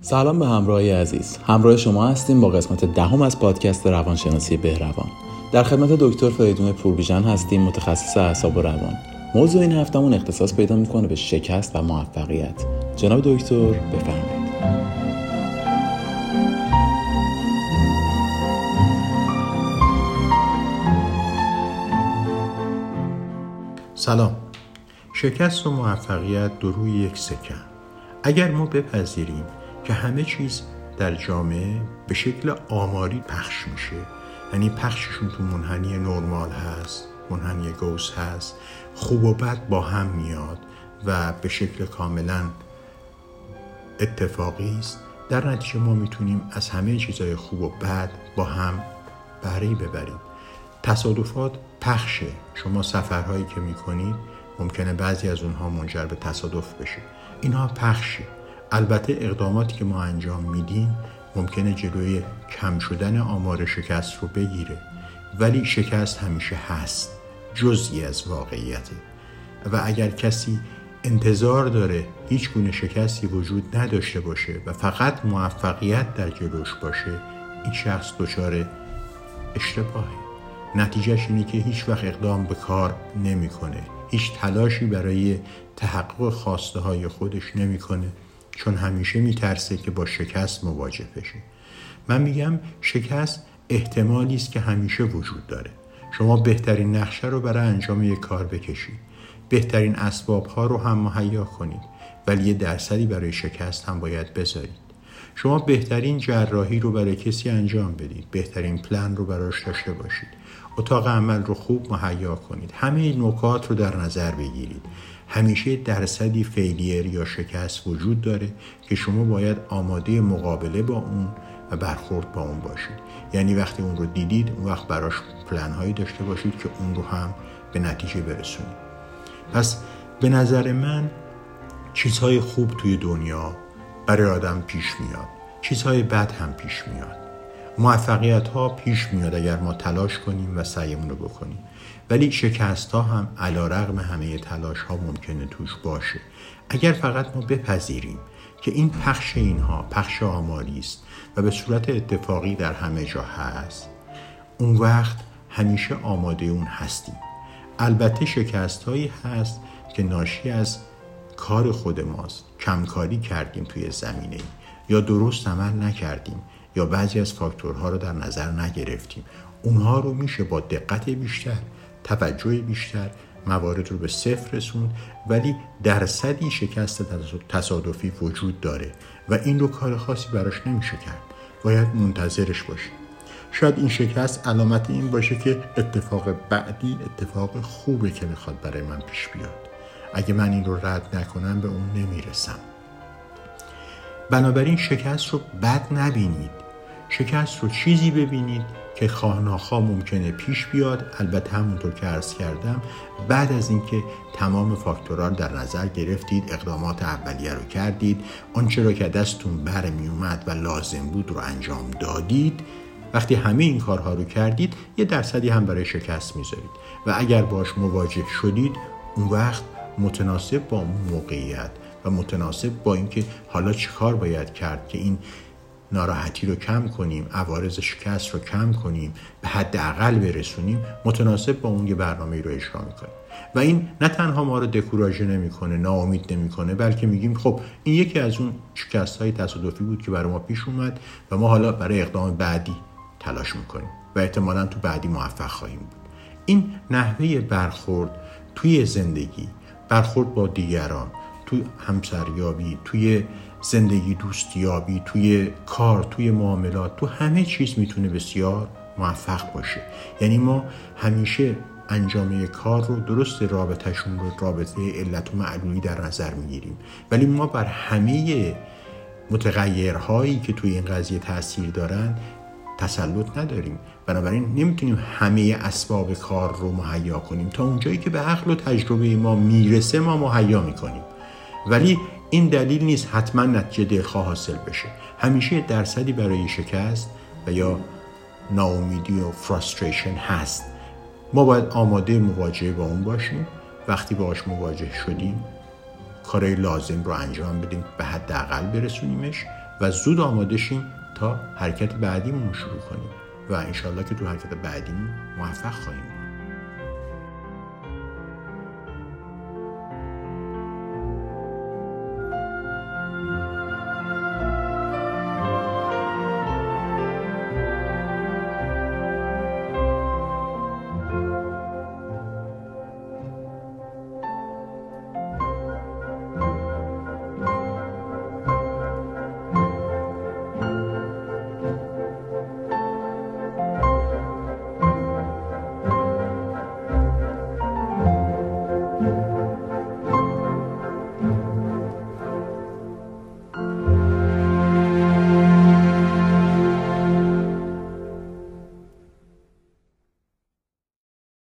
سلام به همراهی عزیز. همراه شما هستیم با قسمت دهم از پادکست روانشناسی بهروان. در خدمت دکتر فریدون پوربیژن هستیم متخصص اعصاب و روان. موضوع این هفتهمون اختصاص پیدا می‌کنه به شکست و موفقیت. جناب دکتر بفرمایید. سلام. شکست و موفقیت دو روی یک سکن اگر ما بپذیریم که همه چیز در جامعه به شکل آماری پخش میشه. یعنی پخششون تو منحنی نرمال هست منحنی گوس هست. خوب و بد با هم میاد و به شکل کاملا اتفاقی است. در نتیجه ما می‌تونیم از همه چیزهای خوب و بد با هم بهره ببریم. تصادفات پخشه. شما سفرهایی که می‌کنید ممکنه بعضی از اونها منجر به تصادف بشه. اینها پخشه. البته اقداماتی که ما انجام میدیم ممکنه جلوی کم شدن آمار شکست رو بگیره ولی شکست همیشه هست جزئی از واقعیته. و اگر کسی انتظار داره هیچ گونه شکستی وجود نداشته باشه و فقط موفقیت در جلوش باشه این شخص دچار اشتباهه. نتیجهش اینه که هیچ وقت اقدام به کار نمی‌کنه. هیچ تلاشی برای تحقق خواسته های خودش نمی‌کنه. چون همیشه میترسه که با شکست مواجه بشه. من میگم شکست احتمالی است که همیشه وجود داره. شما بهترین نقشه رو برای انجام یک کار بکشید. بهترین اسباب ها رو هم مهیا کنید. ولی یه درصدی برای شکست هم باید بذارید. شما بهترین جراحی رو برای کسی انجام بدید. بهترین پلن رو براش داشته باشید. اتاق عمل رو خوب مهیا کنید. همه نکات رو در نظر بگیرید. همیشه درصدی فیلیر یا شکست وجود داره که شما باید آماده مقابله با اون و برخورد با اون باشید. یعنی وقتی اون رو دیدید اون وقت براش پلن هایی داشته باشید که اون رو هم به نتیجه برسونید. پس به نظر من چیزهای خوب توی دنیا برای آدم پیش میاد. چیزهای بد هم پیش میاد. موفقیت ها پیش میاد اگر ما تلاش کنیم و سعیمون رو بکنیم. ولی شکست ها هم علا رغم همه تلاش ها ممکنه توش باشه. اگر فقط ما بپذیریم که این پخش اینها پخش آماری است و به صورت اتفاقی در همه جا هست اون وقت همیشه آماده اون هستیم. البته شکست هایی هست که ناشی از کار خود ماست. کمکاری کردیم توی زمینه یا درست عمل نکردیم یا بعضی از فاکتورها رو در نظر نگرفتیم. اونها رو میشه با دقت بیشتر توجه بیشتر موارد رو به صفر رسوند. ولی درصدی شکست تصادفی وجود داره و این رو کار خاصی براش نمیشه کرد. باید منتظرش باشیم شاید این شکست علامت این باشه که اتفاق بعدی اتفاق خوبه که می‌خواد برای من پیش بیاد. اگه من این رو رد نکنم به اون نمی‌رسم. بنابراین شکست رو بد نبینید. شکست رو چیزی ببینید که خواهناخوا ممکنه پیش بیاد. البته همونطور که عرض کردم بعد از اینکه تمام فاکتورها در نظر گرفتید اقدامات اولیه رو کردید آنچه را که دستتون بر می اومد و لازم بود رو انجام دادید وقتی همه این کارها رو کردید یه درصدی هم برای شکست می‌ذارید. و اگر باش مواجه شدید اون وقت متناسب با موقعیت و متناسب با اینکه حالا چیکار باید کرد که این ناراحتی رو کم کنیم عوارض شکست رو کم کنیم به حداقل برسونیم متناسب با اون یه برنامه رو اجرا می‌کنیم. و این نه تنها ما رو دکوراژه نمی‌کنه ناامید نمی‌کنه بلکه میگیم خب این یکی از اون شکست های تصادفی بود که برای ما پیش اومد و ما حالا برای اقدام بعدی تلاش می‌کنیم و احتمالا تو بعدی موفق خواهیم بود. این نحوه برخورد توی زندگی برخورد با دیگران توی همسریابی توی زندگی دوستیابی توی کار توی معاملات تو همه چیز می‌تونه بسیار موفق باشه. یعنی ما همیشه انجام کار رو درست رابطهشون رو رابطه علت و معلولی در نظر می‌گیریم. ولی ما بر همه متغیرهایی که توی این قضیه تاثیر دارن تسلط نداریم. بنابراین نمی‌تونیم همه اسباب کار رو مهیا کنیم. تا اونجایی که به عقل و تجربه ما می‌رسه ما مهیا می‌کنیم. ولی این دلیل نیست حتما نتیجه دلخواه حاصل بشه. همیشه درصدی برای شکست و یا ناامیدی و فرستریشن هست. ما باید آماده مواجهه با اون باشیم. وقتی باش مواجه شدیم کارهای لازم رو انجام بدیم به حداقل برسونیمش و زود آماده شیم تا حرکت بعدیمون رو شروع کنیم و انشالله که تو حرکت بعدیمون موفق خواهیم